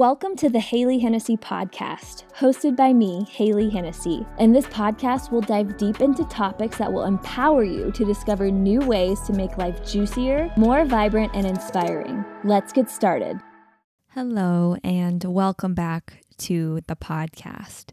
Welcome to the Hailey Hennessy podcast, hosted by me, Hailey Hennessy. In this podcast, we'll dive deep into topics that will empower you to discover new ways to make life juicier, more vibrant, and inspiring. Let's get started. Hello, and welcome back to the podcast.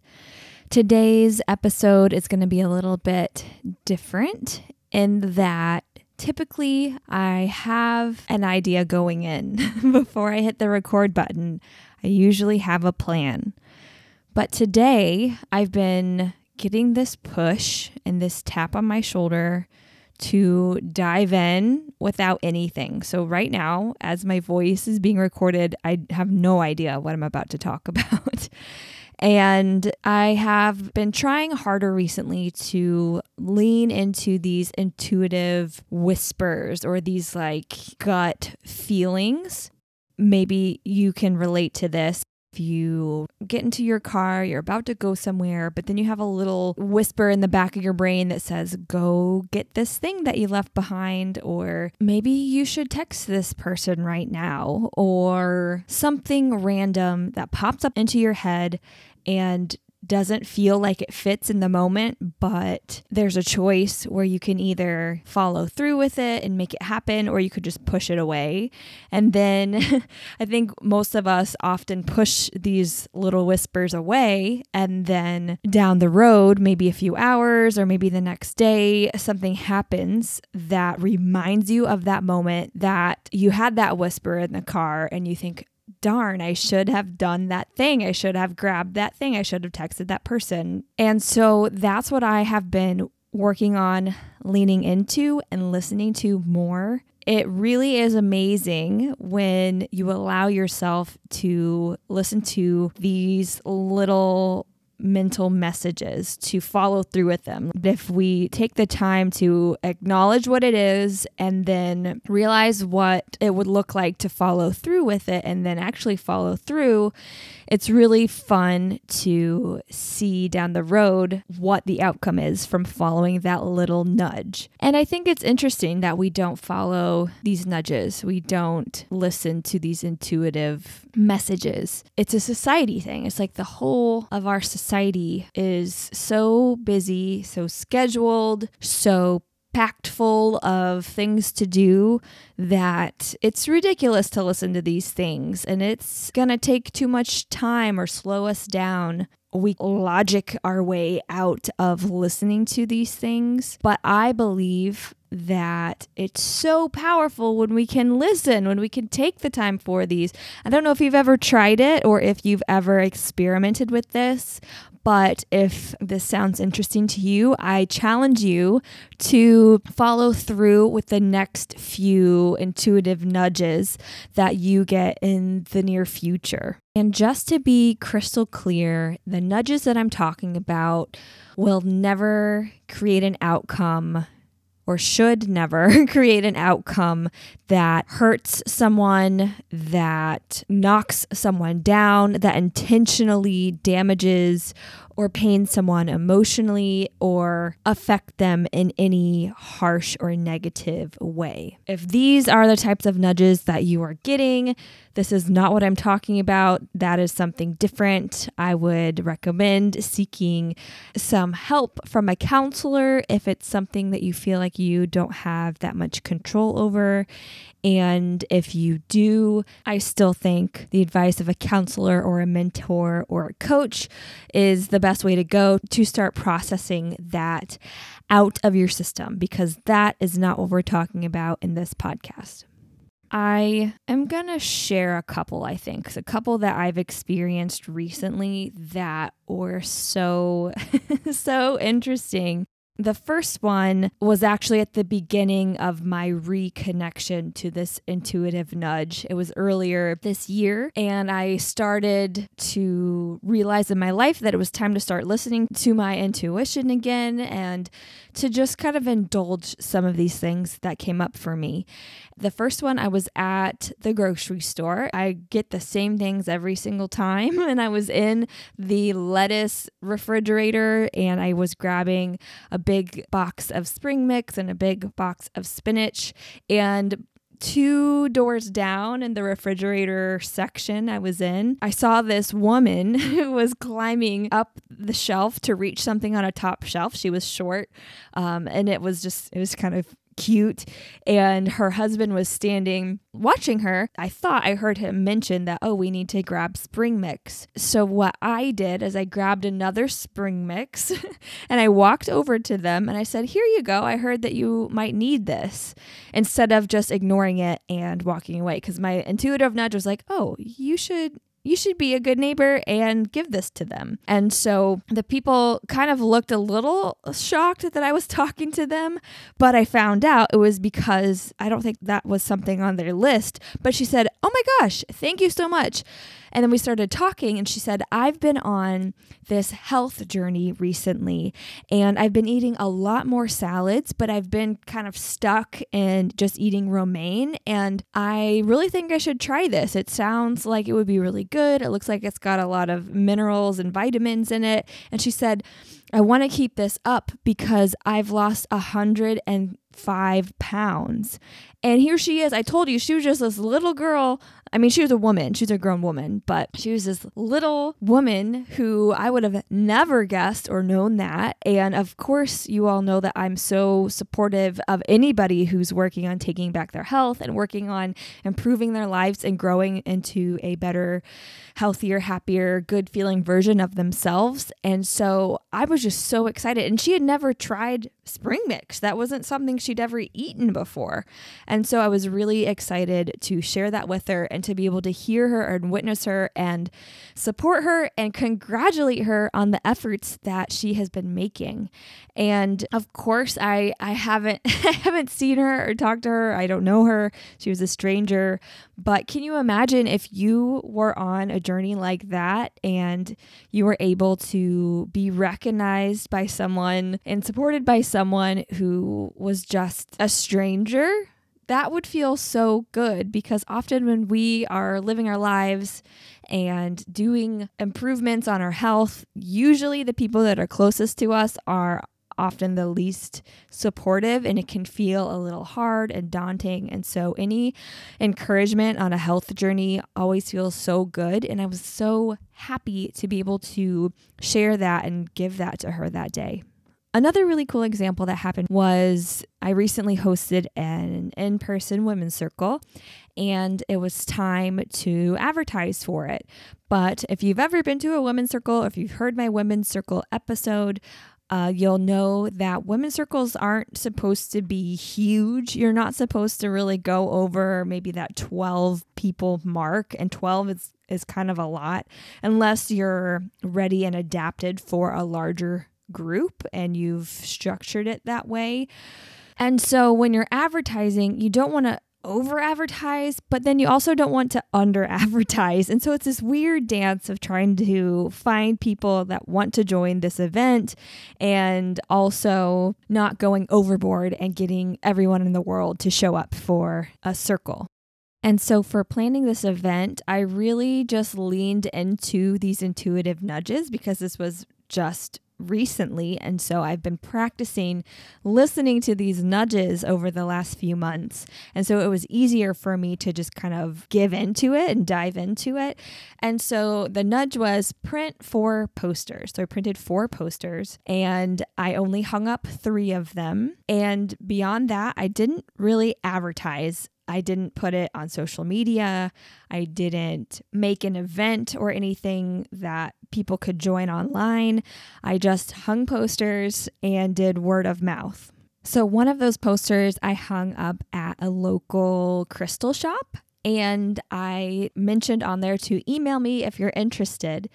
Today's episode is going to be a little bit different in that typically I have an idea going in before I hit the record button. I usually have a plan. But today I've been getting this push and this tap on my shoulder to dive in without anything. So, right now, as my voice is being recorded, I have no idea what I'm about to talk about. and I have been trying harder recently to lean into these intuitive whispers or these like gut feelings maybe you can relate to this. If you get into your car, you're about to go somewhere, but then you have a little whisper in the back of your brain that says, Go get this thing that you left behind, or maybe you should text this person right now, or something random that pops up into your head and doesn't feel like it fits in the moment, but there's a choice where you can either follow through with it and make it happen, or you could just push it away. And then I think most of us often push these little whispers away, and then down the road, maybe a few hours or maybe the next day, something happens that reminds you of that moment that you had that whisper in the car, and you think, darn, I should have done that thing. I should have grabbed that thing. I should have texted that person. And so that's what I have been working on leaning into and listening to more. It really is amazing when you allow yourself to listen to these little mental messages to follow through with them. If we take the time to acknowledge what it is and then realize what it would look like to follow through with it and then actually follow through, it's really fun to see down the road what the outcome is from following that little nudge. And I think it's interesting that we don't follow these nudges, we don't listen to these intuitive messages. It's a society thing. It's like the whole of our society is so busy, so scheduled, so packed full of things to do that it's ridiculous to listen to these things and it's going to take too much time or slow us down. We logic our way out of listening to these things. But I believe that it's so powerful when we can listen, when we can take the time for these. I don't know if you've ever tried it or if you've ever experimented with this, but if this sounds interesting to you, I challenge you to follow through with the next few intuitive nudges that you get in the near future. And just to be crystal clear, the nudges that I'm talking about will never create an outcome or should never create an outcome that hurts someone, that knocks someone down, that intentionally damages or pain someone emotionally or affect them in any harsh or negative way. If these are the types of nudges that you are getting, this is not what I'm talking about. That is something different. I would recommend seeking some help from a counselor if it's something that you feel like you don't have that much control over. And if you do, I still think the advice of a counselor or a mentor or a coach is the best way to go to start processing that out of your system because that is not what we're talking about in this podcast. I am going to share a couple, I think, a couple that I've experienced recently that were so, so interesting. The first one was actually at the beginning of my reconnection to this intuitive nudge. It was earlier this year, and I started to realize in my life that it was time to start listening to my intuition again and to just kind of indulge some of these things that came up for me. The first one, I was at the grocery store. I get the same things every single time, and I was in the lettuce refrigerator and I was grabbing a big box of spring mix and a big box of spinach. And two doors down in the refrigerator section I was in, I saw this woman who was climbing up the shelf to reach something on a top shelf. She was short, um, and it was just, it was kind of cute. And her husband was standing watching her. I thought I heard him mention that, oh, we need to grab spring mix. So what I did is I grabbed another spring mix and I walked over to them and I said, Here you go. I heard that you might need this instead of just ignoring it and walking away. Because my intuitive nudge was like, Oh, you should you should be a good neighbor and give this to them. And so the people kind of looked a little shocked that I was talking to them, but I found out it was because I don't think that was something on their list. But she said, Oh my gosh, thank you so much. And then we started talking, and she said, I've been on this health journey recently, and I've been eating a lot more salads, but I've been kind of stuck in just eating romaine. And I really think I should try this. It sounds like it would be really good. It looks like it's got a lot of minerals and vitamins in it. And she said, I want to keep this up because I've lost a hundred and five pounds. And here she is. I told you she was just this little girl. I mean, she was a woman, she's a grown woman, but she was this little woman who I would have never guessed or known that. And of course, you all know that I'm so supportive of anybody who's working on taking back their health and working on improving their lives and growing into a better, healthier, happier, good feeling version of themselves. And so I was just so excited. And she had never tried spring mix, that wasn't something she'd ever eaten before. And so I was really excited to share that with her and to be able to hear her and witness her and support her and congratulate her on the efforts that she has been making. And of course, I I haven't I haven't seen her or talked to her. I don't know her. She was a stranger. But can you imagine if you were on a journey like that and you were able to be recognized by someone and supported by someone who was just a stranger that would feel so good because often when we are living our lives and doing improvements on our health, usually the people that are closest to us are often the least supportive and it can feel a little hard and daunting. And so, any encouragement on a health journey always feels so good. And I was so happy to be able to share that and give that to her that day. Another really cool example that happened was I recently hosted an in person women's circle and it was time to advertise for it. But if you've ever been to a women's circle, if you've heard my women's circle episode, uh, you'll know that women's circles aren't supposed to be huge. You're not supposed to really go over maybe that 12 people mark, and 12 is, is kind of a lot unless you're ready and adapted for a larger group and you've structured it that way. And so when you're advertising, you don't want to over advertise, but then you also don't want to under advertise. And so it's this weird dance of trying to find people that want to join this event and also not going overboard and getting everyone in the world to show up for a circle. And so, for planning this event, I really just leaned into these intuitive nudges because this was just recently. And so I've been practicing listening to these nudges over the last few months. And so it was easier for me to just kind of give into it and dive into it. And so the nudge was print four posters. So I printed four posters and I only hung up three of them. And beyond that, I didn't really advertise I didn't put it on social media. I didn't make an event or anything that people could join online. I just hung posters and did word of mouth. So, one of those posters I hung up at a local crystal shop. And I mentioned on there to email me if you're interested.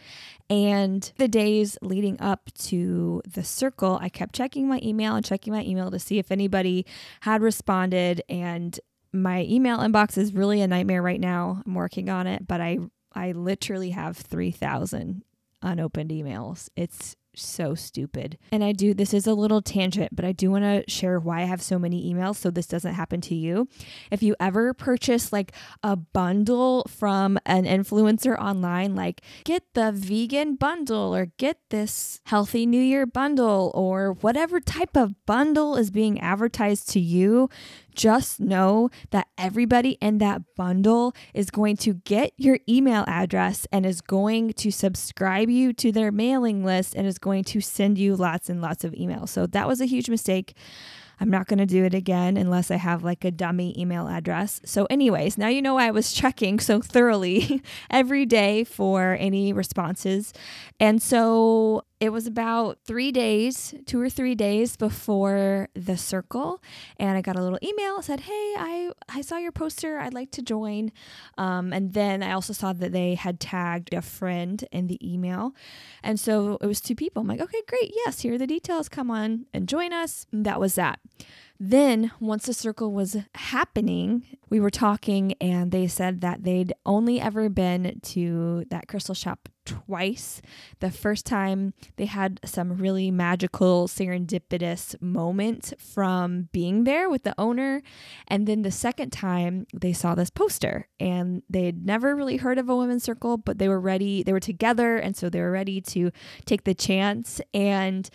And the days leading up to the circle, I kept checking my email and checking my email to see if anybody had responded. And my email inbox is really a nightmare right now. I'm working on it, but I I literally have 3,000 unopened emails. It's so stupid. And I do, this is a little tangent, but I do want to share why I have so many emails so this doesn't happen to you. If you ever purchase like a bundle from an influencer online, like get the vegan bundle or get this healthy new year bundle or whatever type of bundle is being advertised to you, just know that everybody in that bundle is going to get your email address and is going to subscribe you to their mailing list and is going to send you lots and lots of emails. So that was a huge mistake. I'm not going to do it again unless I have like a dummy email address. So, anyways, now you know why I was checking so thoroughly every day for any responses. And so it was about three days, two or three days before the circle, and I got a little email said, "Hey, I I saw your poster. I'd like to join." Um, and then I also saw that they had tagged a friend in the email, and so it was two people. I'm like, "Okay, great. Yes, here are the details. Come on and join us." And that was that. Then, once the circle was happening, we were talking, and they said that they'd only ever been to that crystal shop twice. The first time they had some really magical, serendipitous moment from being there with the owner. And then the second time they saw this poster and they'd never really heard of a women's circle, but they were ready, they were together. And so they were ready to take the chance. And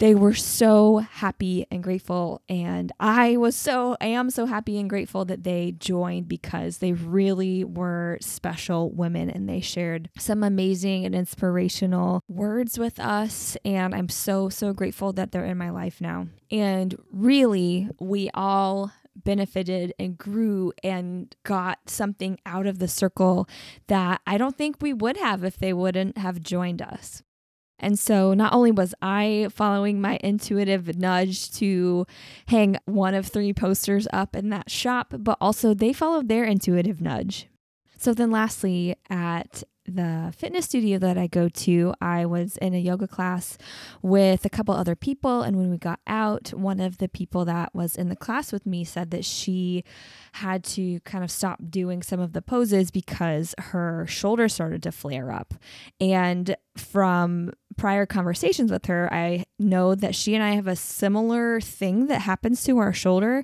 they were so happy and grateful and i was so i am so happy and grateful that they joined because they really were special women and they shared some amazing and inspirational words with us and i'm so so grateful that they're in my life now and really we all benefited and grew and got something out of the circle that I don't think we would have if they wouldn't have joined us. And so not only was I following my intuitive nudge to hang one of three posters up in that shop, but also they followed their intuitive nudge. So then, lastly, at the fitness studio that I go to, I was in a yoga class with a couple other people. And when we got out, one of the people that was in the class with me said that she had to kind of stop doing some of the poses because her shoulder started to flare up. And from prior conversations with her, I know that she and I have a similar thing that happens to our shoulder.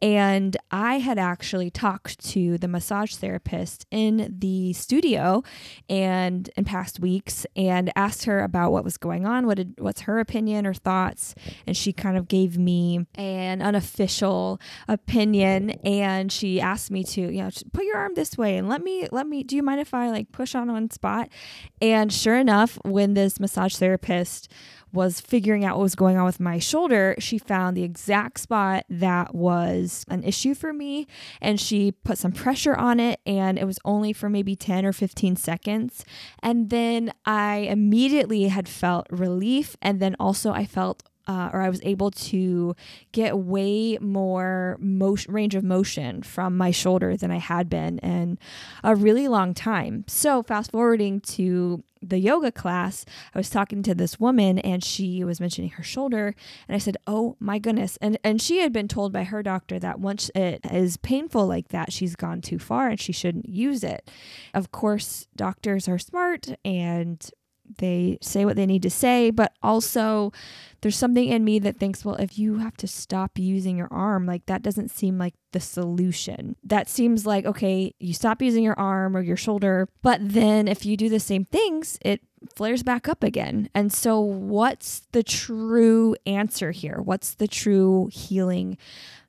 And I had actually talked to the massage therapist in the studio and in past weeks and asked her about what was going on, what did, what's her opinion or thoughts. And she kind of gave me an unofficial opinion and she asked me to, you know, put your arm this way and let me, let me, do you mind if I like push on one spot? And sure enough, when this massage therapist was figuring out what was going on with my shoulder, she found the exact spot that was an issue for me and she put some pressure on it and it was only for maybe 10 or 15 seconds. And then I immediately had felt relief and then also I felt uh, or I was able to get way more motion, range of motion from my shoulder than I had been in a really long time. So, fast forwarding to the yoga class, I was talking to this woman and she was mentioning her shoulder. And I said, Oh my goodness. And, and she had been told by her doctor that once it is painful like that, she's gone too far and she shouldn't use it. Of course, doctors are smart and they say what they need to say, but also there's something in me that thinks, well, if you have to stop using your arm, like that doesn't seem like the solution. That seems like, okay, you stop using your arm or your shoulder, but then if you do the same things, it flares back up again. And so, what's the true answer here? What's the true healing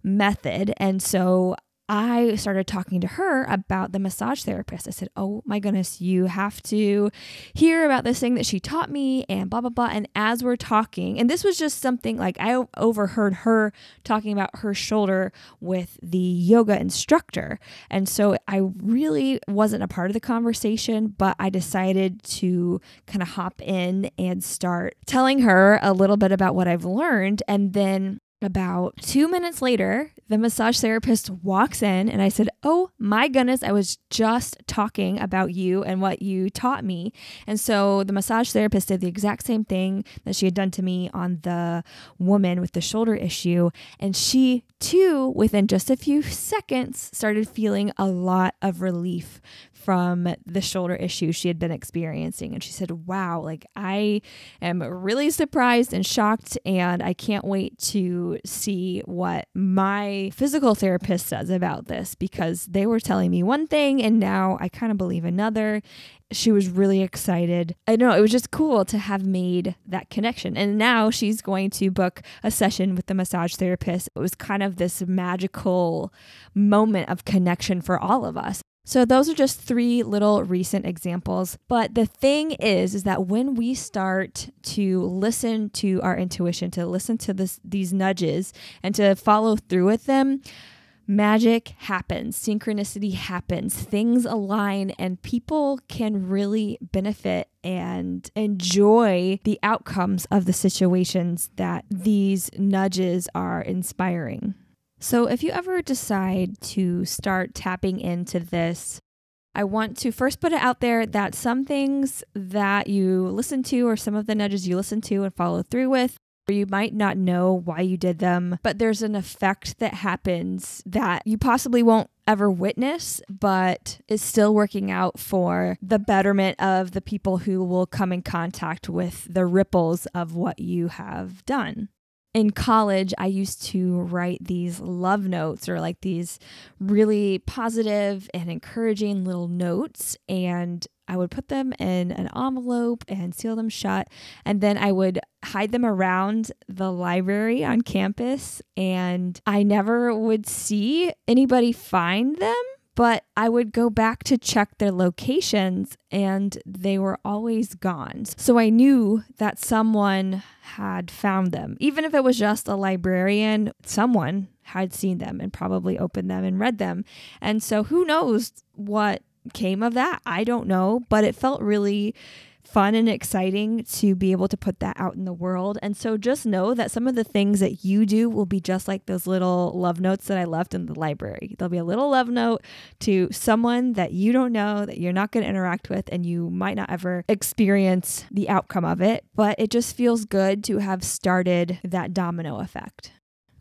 method? And so, I started talking to her about the massage therapist. I said, Oh my goodness, you have to hear about this thing that she taught me and blah, blah, blah. And as we're talking, and this was just something like I overheard her talking about her shoulder with the yoga instructor. And so I really wasn't a part of the conversation, but I decided to kind of hop in and start telling her a little bit about what I've learned. And then about two minutes later, the massage therapist walks in, and I said, Oh my goodness, I was just talking about you and what you taught me. And so the massage therapist did the exact same thing that she had done to me on the woman with the shoulder issue. And she, too, within just a few seconds, started feeling a lot of relief from the shoulder issue she had been experiencing. And she said, Wow, like I am really surprised and shocked, and I can't wait to see what my physical therapist says about this because they were telling me one thing and now I kind of believe another she was really excited. I know it was just cool to have made that connection. And now she's going to book a session with the massage therapist. It was kind of this magical moment of connection for all of us. So those are just three little recent examples. But the thing is is that when we start to listen to our intuition, to listen to this these nudges and to follow through with them, magic happens, synchronicity happens, things align, and people can really benefit and enjoy the outcomes of the situations that these nudges are inspiring. So, if you ever decide to start tapping into this, I want to first put it out there that some things that you listen to, or some of the nudges you listen to and follow through with, you might not know why you did them, but there's an effect that happens that you possibly won't ever witness, but is still working out for the betterment of the people who will come in contact with the ripples of what you have done in college, I used to write these love notes or like these really positive and encouraging little notes. And I would put them in an envelope and seal them shut. And then I would hide them around the library on campus. And I never would see anybody find them but I would go back to check their locations and they were always gone. So I knew that someone had found them. Even if it was just a librarian, someone had seen them and probably opened them and read them. And so who knows what came of that? I don't know, but it felt really fun and exciting to be able to put that out in the world. And so just know that some of the things that you do will be just like those little love notes that I left in the library. There'll be a little love note to someone that you don't know, that you're not going to interact with, and you might not ever experience the outcome of it. But it just feels good to have started that domino effect.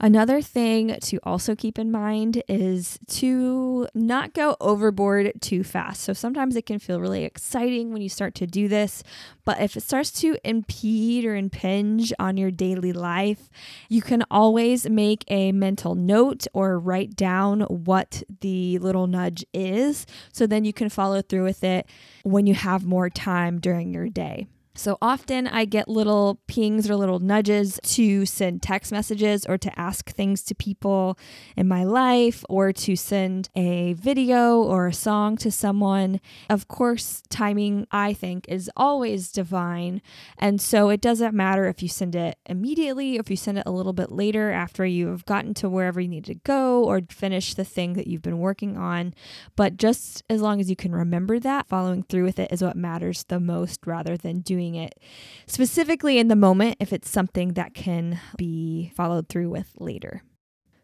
Another thing to also keep in mind is to not go overboard too fast. So sometimes it can feel really exciting when you start to do this, but if it starts to impede or impinge on your daily life, you can always make a mental note or write down what the little nudge is. So then you can follow through with it when you have more time during your day. So often I get little pings or little nudges to send text messages or to ask things to people in my life or to send a video or a song to someone. Of course, timing, I think, is always divine. And so it doesn't matter if you send it immediately if you send it a little bit later after you've gotten to wherever you need to go or finish the thing that you've been working on. But just as long as you can remember that, following through with it is what matters the most rather than doing doing it specifically in the moment if it's something that can be followed through with later.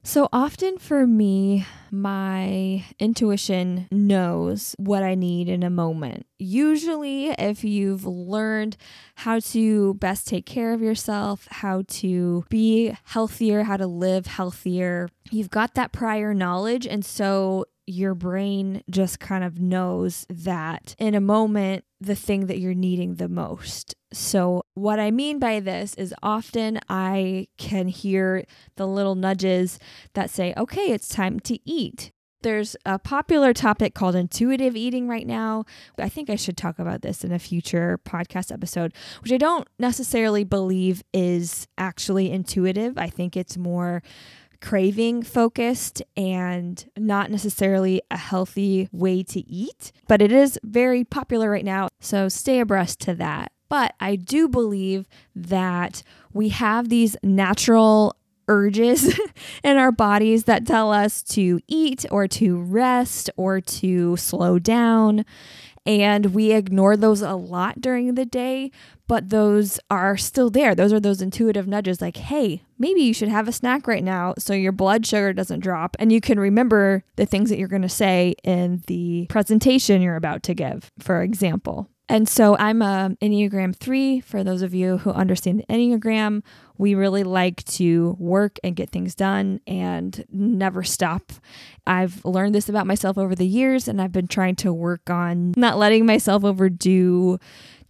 So often for me, my intuition knows what I need in a moment. Usually, if you've learned how to best take care of yourself, how to be healthier, how to live healthier, you've got that prior knowledge. And so your brain just kind of knows that in a moment, the thing that you're needing the most. So, what I mean by this is often I can hear the little nudges that say, okay, it's time to eat. There's a popular topic called intuitive eating right now. I think I should talk about this in a future podcast episode, which I don't necessarily believe is actually intuitive. I think it's more craving focused and not necessarily a healthy way to eat, but it is very popular right now. So stay abreast to that. But I do believe that we have these natural urges in our bodies that tell us to eat or to rest or to slow down. And we ignore those a lot during the day, but those are still there. Those are those intuitive nudges like, hey, maybe you should have a snack right now so your blood sugar doesn't drop and you can remember the things that you're going to say in the presentation you're about to give, for example. And so I'm a Enneagram 3 for those of you who understand the Enneagram we really like to work and get things done and never stop. I've learned this about myself over the years, and I've been trying to work on not letting myself overdo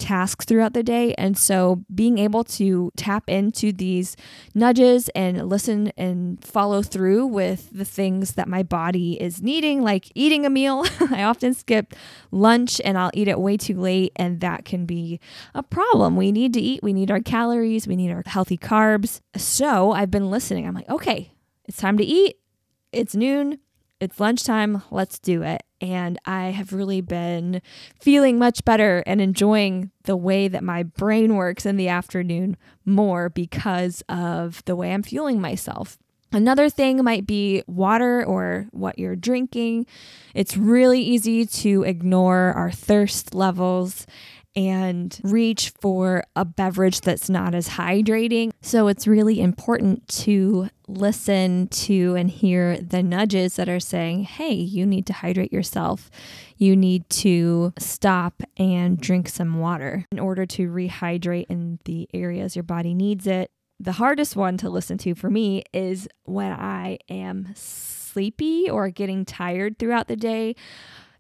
tasks throughout the day. And so being able to tap into these nudges and listen and follow through with the things that my body is needing, like eating a meal. I often skip lunch and I'll eat it way too late, and that can be a problem. We need to eat, we need our calories, we need our healthy carbs. So I've been listening. I'm like, okay, it's time to eat. It's noon it's lunchtime, let's do it. And I have really been feeling much better and enjoying the way that my brain works in the afternoon more because of the way I'm fueling myself. Another thing might be water or what you're drinking. It's really easy to ignore our thirst levels and reach for a beverage that's not as hydrating. So it's really important to listen to and hear the nudges that are saying, hey, you need to hydrate yourself. You need to stop and drink some water in order to rehydrate in the areas your body needs it. The hardest one to listen to for me is when I am sleepy or getting tired throughout the day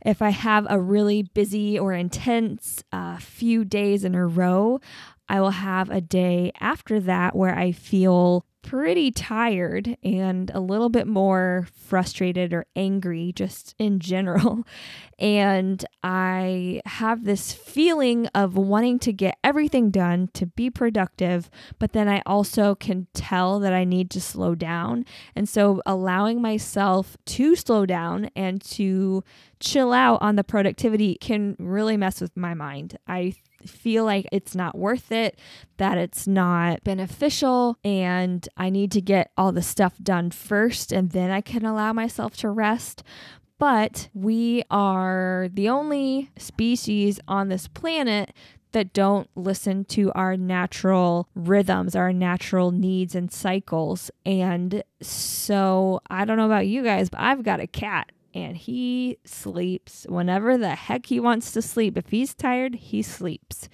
if I have a really busy or intense uh, few days in a row, I will have a day after that where I feel pretty tired and a little bit more frustrated or angry just in general. And I have this feeling of wanting to get everything done to be productive, but then I also can tell that I need to slow down. And so allowing myself to slow down and to chill out on the productivity can really mess with my mind. I feel like it's not worth it, that it's not beneficial, and I need to get all the stuff done first and then I can allow myself to rest. But we are the only species on this planet that don't listen to our natural rhythms, our natural needs and cycles. And so I don't know about you guys, but I've got a cat and he sleeps whenever the heck he wants to sleep. If he's tired, he sleeps.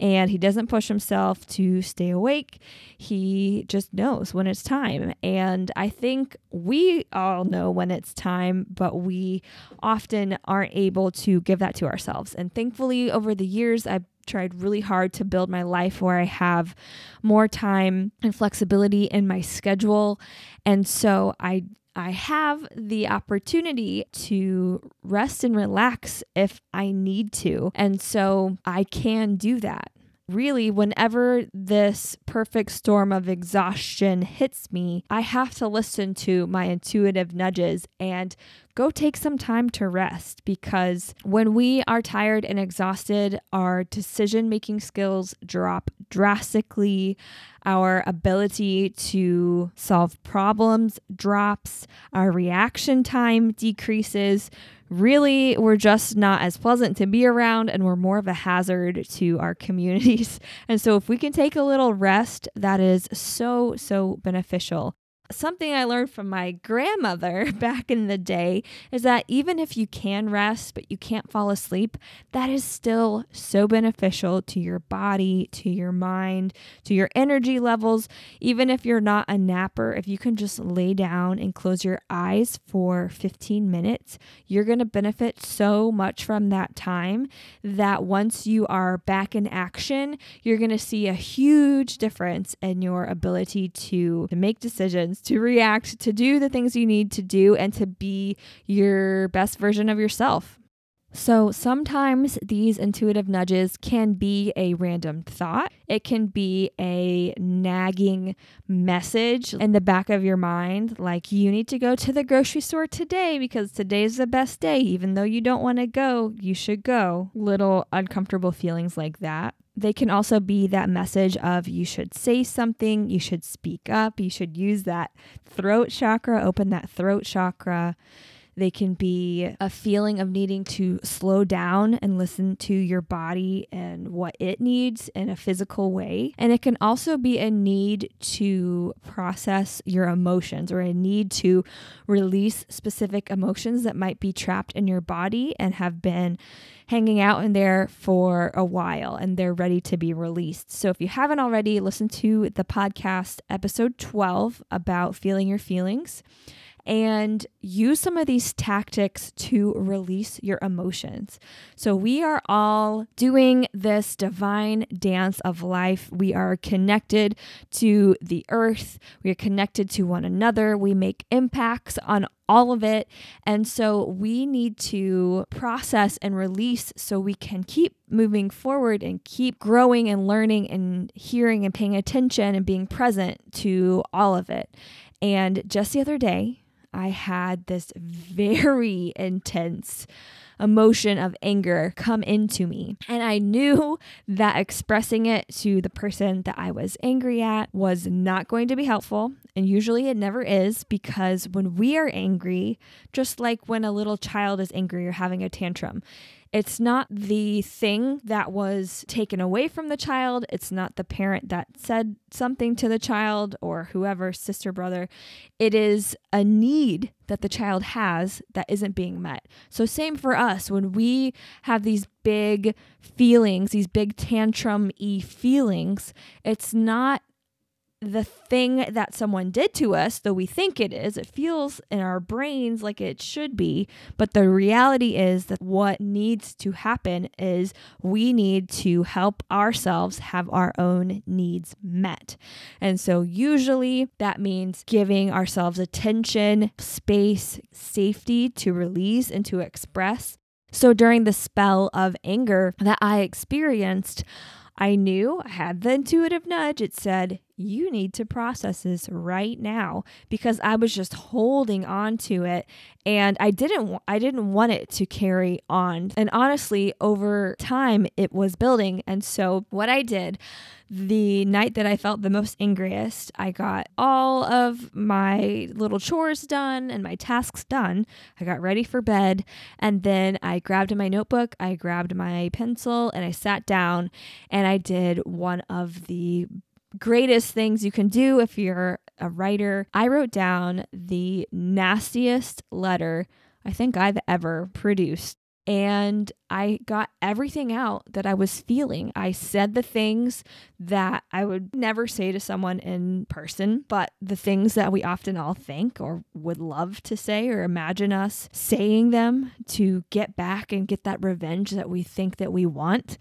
And he doesn't push himself to stay awake. He just knows when it's time. And I think we all know when it's time, but we often aren't able to give that to ourselves. And thankfully, over the years, I've tried really hard to build my life where I have more time and flexibility in my schedule. And so I I have the opportunity to rest and relax if I need to. And so I can do that. Really, whenever this perfect storm of exhaustion hits me, I have to listen to my intuitive nudges and go take some time to rest because when we are tired and exhausted, our decision making skills drop drastically. Our ability to solve problems drops. Our reaction time decreases. Really, we're just not as pleasant to be around and we're more of a hazard to our communities. And so, if we can take a little rest, that is so, so beneficial something I learned from my grandmother back in the day is that even if you can rest but you can't fall asleep, that is still so beneficial to your body, to your mind, to your energy levels. Even if you're not a napper, if you can just lay down and close your eyes for 15 minutes, you're going to benefit so much from that time that once you are back in action, you're going to see a huge difference in your ability to, to make decisions to react, to do the things you need to do, and to be your best version of yourself. So sometimes these intuitive nudges can be a random thought. It can be a nagging message in the back of your mind, like you need to go to the grocery store today because today's the best day. Even though you don't want to go, you should go. Little uncomfortable feelings like that. They can also be that message of you should say something, you should speak up, you should use that throat chakra, open that throat chakra. They can be a feeling of needing to slow down and listen to your body and what it needs in a physical way. And it can also be a need to process your emotions or a need to release specific emotions that might be trapped in your body and have been hanging out in there for a while and they're ready to be released. So if you haven't already, listen to the podcast episode 12 about feeling your feelings and use some of these tactics to release your emotions. So, we are all doing this divine dance of life. We are connected to the earth, we are connected to one another, we make impacts on all of it. And so, we need to process and release so we can keep moving forward and keep growing and learning and hearing and paying attention and being present to all of it. And just the other day, I had this very intense emotion of anger come into me. And I knew that expressing it to the person that I was angry at was not going to be helpful. And usually it never is because when we are angry, just like when a little child is angry or having a tantrum, it's not the thing that was taken away from the child. It's not the parent that said something to the child or whoever, sister, brother. It is a need that the child has that isn't being met. So, same for us when we have these big feelings, these big tantrum y feelings, it's not the thing that someone did to us, though we think it is, it feels in our brains like it should be. But the reality is that what needs to happen is we need to help ourselves have our own needs met. And so, usually, that means giving ourselves attention, space, safety to release and to express. So, during the spell of anger that I experienced, I knew I had the intuitive nudge. It said, you need to process this right now because I was just holding on to it and I didn't I didn't want it to carry on. And honestly, over time it was building and so what I did the night that I felt the most angriest, I got all of my little chores done and my tasks done. I got ready for bed and then I grabbed my notebook, I grabbed my pencil and I sat down and I did one of the greatest things you can do if you're a writer. I wrote down the nastiest letter I think I've ever produced and I got everything out that I was feeling. I said the things that I would never say to someone in person, but the things that we often all think or would love to say or imagine us saying them to get back and get that revenge that we think that we want.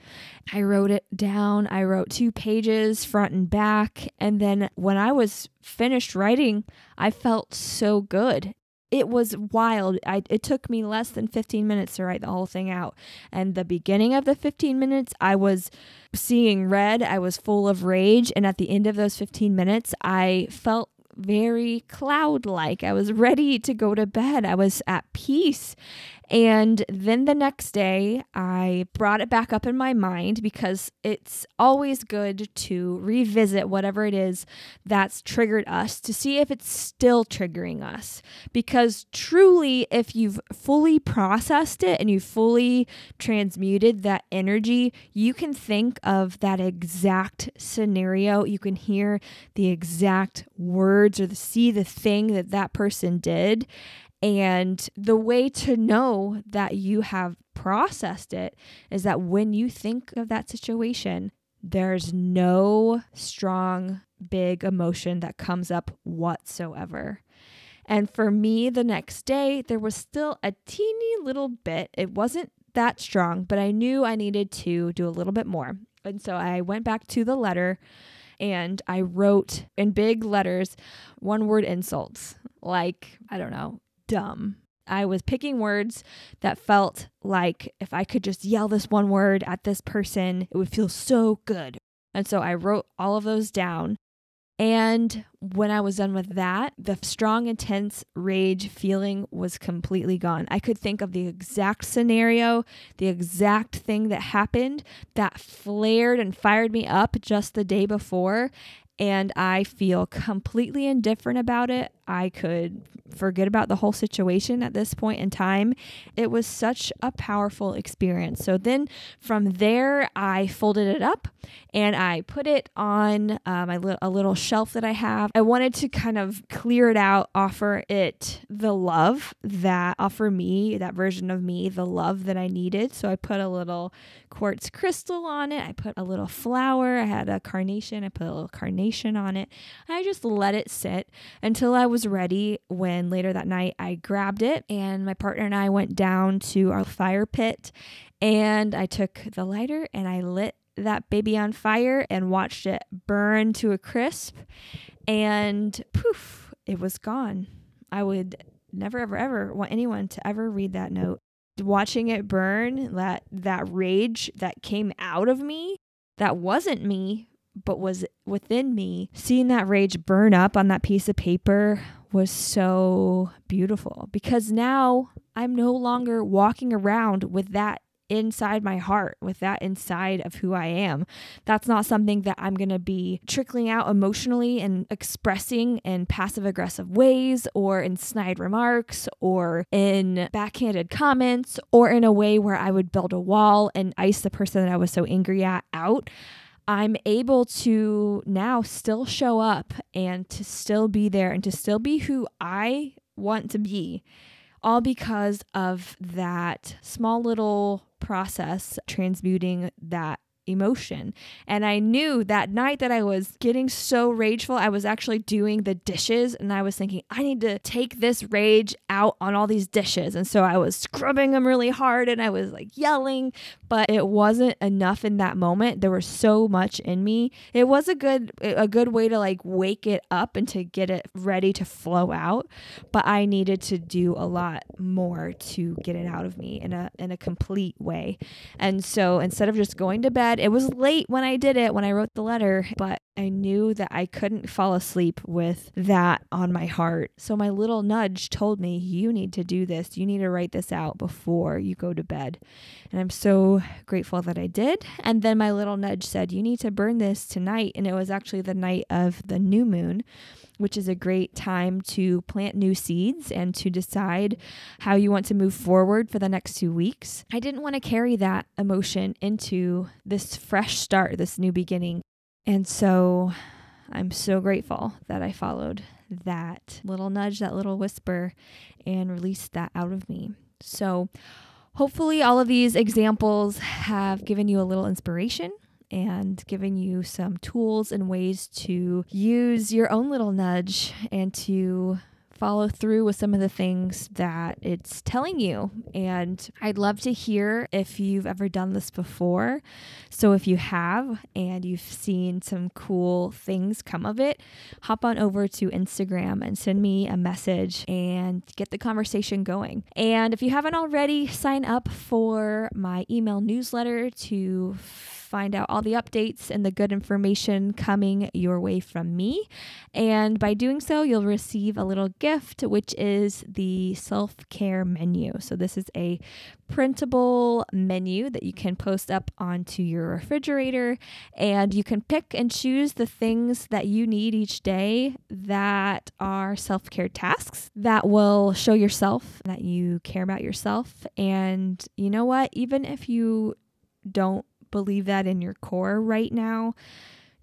I wrote it down. I wrote two pages front and back, and then when I was finished writing, I felt so good it was wild. I, it took me less than 15 minutes to write the whole thing out. And the beginning of the 15 minutes, I was seeing red. I was full of rage. And at the end of those 15 minutes, I felt very cloud like. I was ready to go to bed. I was at peace. And then the next day, I brought it back up in my mind because it's always good to revisit whatever it is that's triggered us to see if it's still triggering us. Because truly, if you've fully processed it and you've fully transmuted that energy, you can think of that exact scenario. You can hear the exact words or the, see the thing that that person did and the way to know that you have processed it is that when you think of that situation, there's no strong, big emotion that comes up whatsoever. And for me, the next day, there was still a teeny little bit. It wasn't that strong, but I knew I needed to do a little bit more. And so I went back to the letter and I wrote in big letters one word insults, like, I don't know, dumb. I was picking words that felt like if I could just yell this one word at this person, it would feel so good. And so I wrote all of those down. And when I was done with that, the strong, intense rage feeling was completely gone. I could think of the exact scenario, the exact thing that happened that flared and fired me up just the day before and I feel completely indifferent about it. I could forget about the whole situation at this point in time. It was such a powerful experience. So then from there, I folded it up and I put it on uh, li- a little shelf that I have. I wanted to kind of clear it out, offer it the love that offer me that version of me the love that I needed. So I put a little quartz crystal on it. I put a little flower. I had a carnation. I put a little carnation on it. I just let it sit until I was ready when and later that night, I grabbed it, and my partner and I went down to our fire pit. And I took the lighter and I lit that baby on fire and watched it burn to a crisp. And poof, it was gone. I would never, ever, ever want anyone to ever read that note. Watching it burn, that that rage that came out of me, that wasn't me, but was within me. Seeing that rage burn up on that piece of paper was so beautiful because now I'm no longer walking around with that inside my heart, with that inside of who I am. That's not something that I'm going to be trickling out emotionally and expressing in passive aggressive ways or in snide remarks or in backhanded comments or in a way where I would build a wall and ice the person that I was so angry at out. I'm able to now still show up and to still be there and to still be who I want to be, all because of that small little process transmuting that emotion. And I knew that night that I was getting so rageful, I was actually doing the dishes and I was thinking, I need to take this rage out on all these dishes. And so I was scrubbing them really hard and I was like yelling, but it wasn't enough in that moment. There was so much in me. It was a good a good way to like wake it up and to get it ready to flow out, but I needed to do a lot more to get it out of me in a in a complete way. And so instead of just going to bed it was late when I did it, when I wrote the letter, but I knew that I couldn't fall asleep with that on my heart. So my little nudge told me, You need to do this. You need to write this out before you go to bed. And I'm so grateful that I did. And then my little nudge said, You need to burn this tonight. And it was actually the night of the new moon which is a great time to plant new seeds and to decide how you want to move forward for the next two weeks. I didn't want to carry that emotion into this fresh start, this new beginning. And so I'm so grateful that I followed that little nudge, that little whisper, and released that out of me. So, hopefully, all of these examples have given you a little inspiration and given you some tools and ways to use your own little nudge and to follow through with some of the things that it's telling you. And I'd love to hear if you've ever done this before. So if you have and you've seen some cool things come of it, hop on over to Instagram and send me a message and get the conversation going. And if you haven't already, sign up for my email newsletter to find out all the updates and the good information coming your way from me. And by doing so, you'll receive a little gift, which is the self care menu. So, this is a printable menu that you can post up onto your refrigerator, and you can pick and choose the things that you need each day that are self care tasks that will show yourself that you care about yourself. And you know what? Even if you don't believe that in your core right now,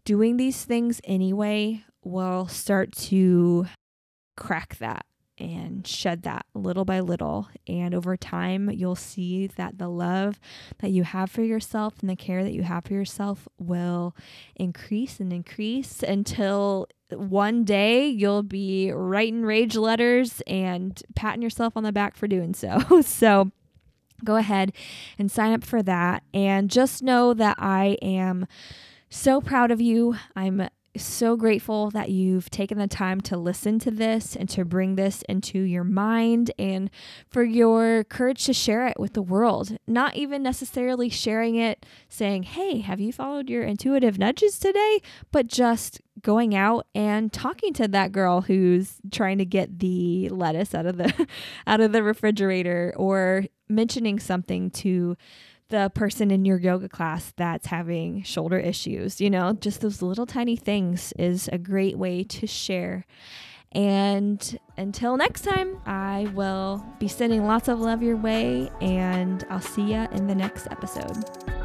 doing these things anyway will start to crack that and shed that little by little. And over time, you'll see that the love that you have for yourself and the care that you have for yourself will increase and increase until one day you'll be writing rage letters and patting yourself on the back for doing so. so, go ahead and sign up for that. And just know that I am so proud of you. I'm so grateful that you've taken the time to listen to this and to bring this into your mind and for your courage to share it with the world. Not even necessarily sharing it saying, Hey, have you followed your intuitive nudges today? But just going out and talking to that girl who's trying to get the lettuce out of the out of the refrigerator or mentioning something to the person in your yoga class that's having shoulder issues. You know, just those little tiny things is a great way to share. And until next time, I will be sending lots of love your way, and I'll see you in the next episode.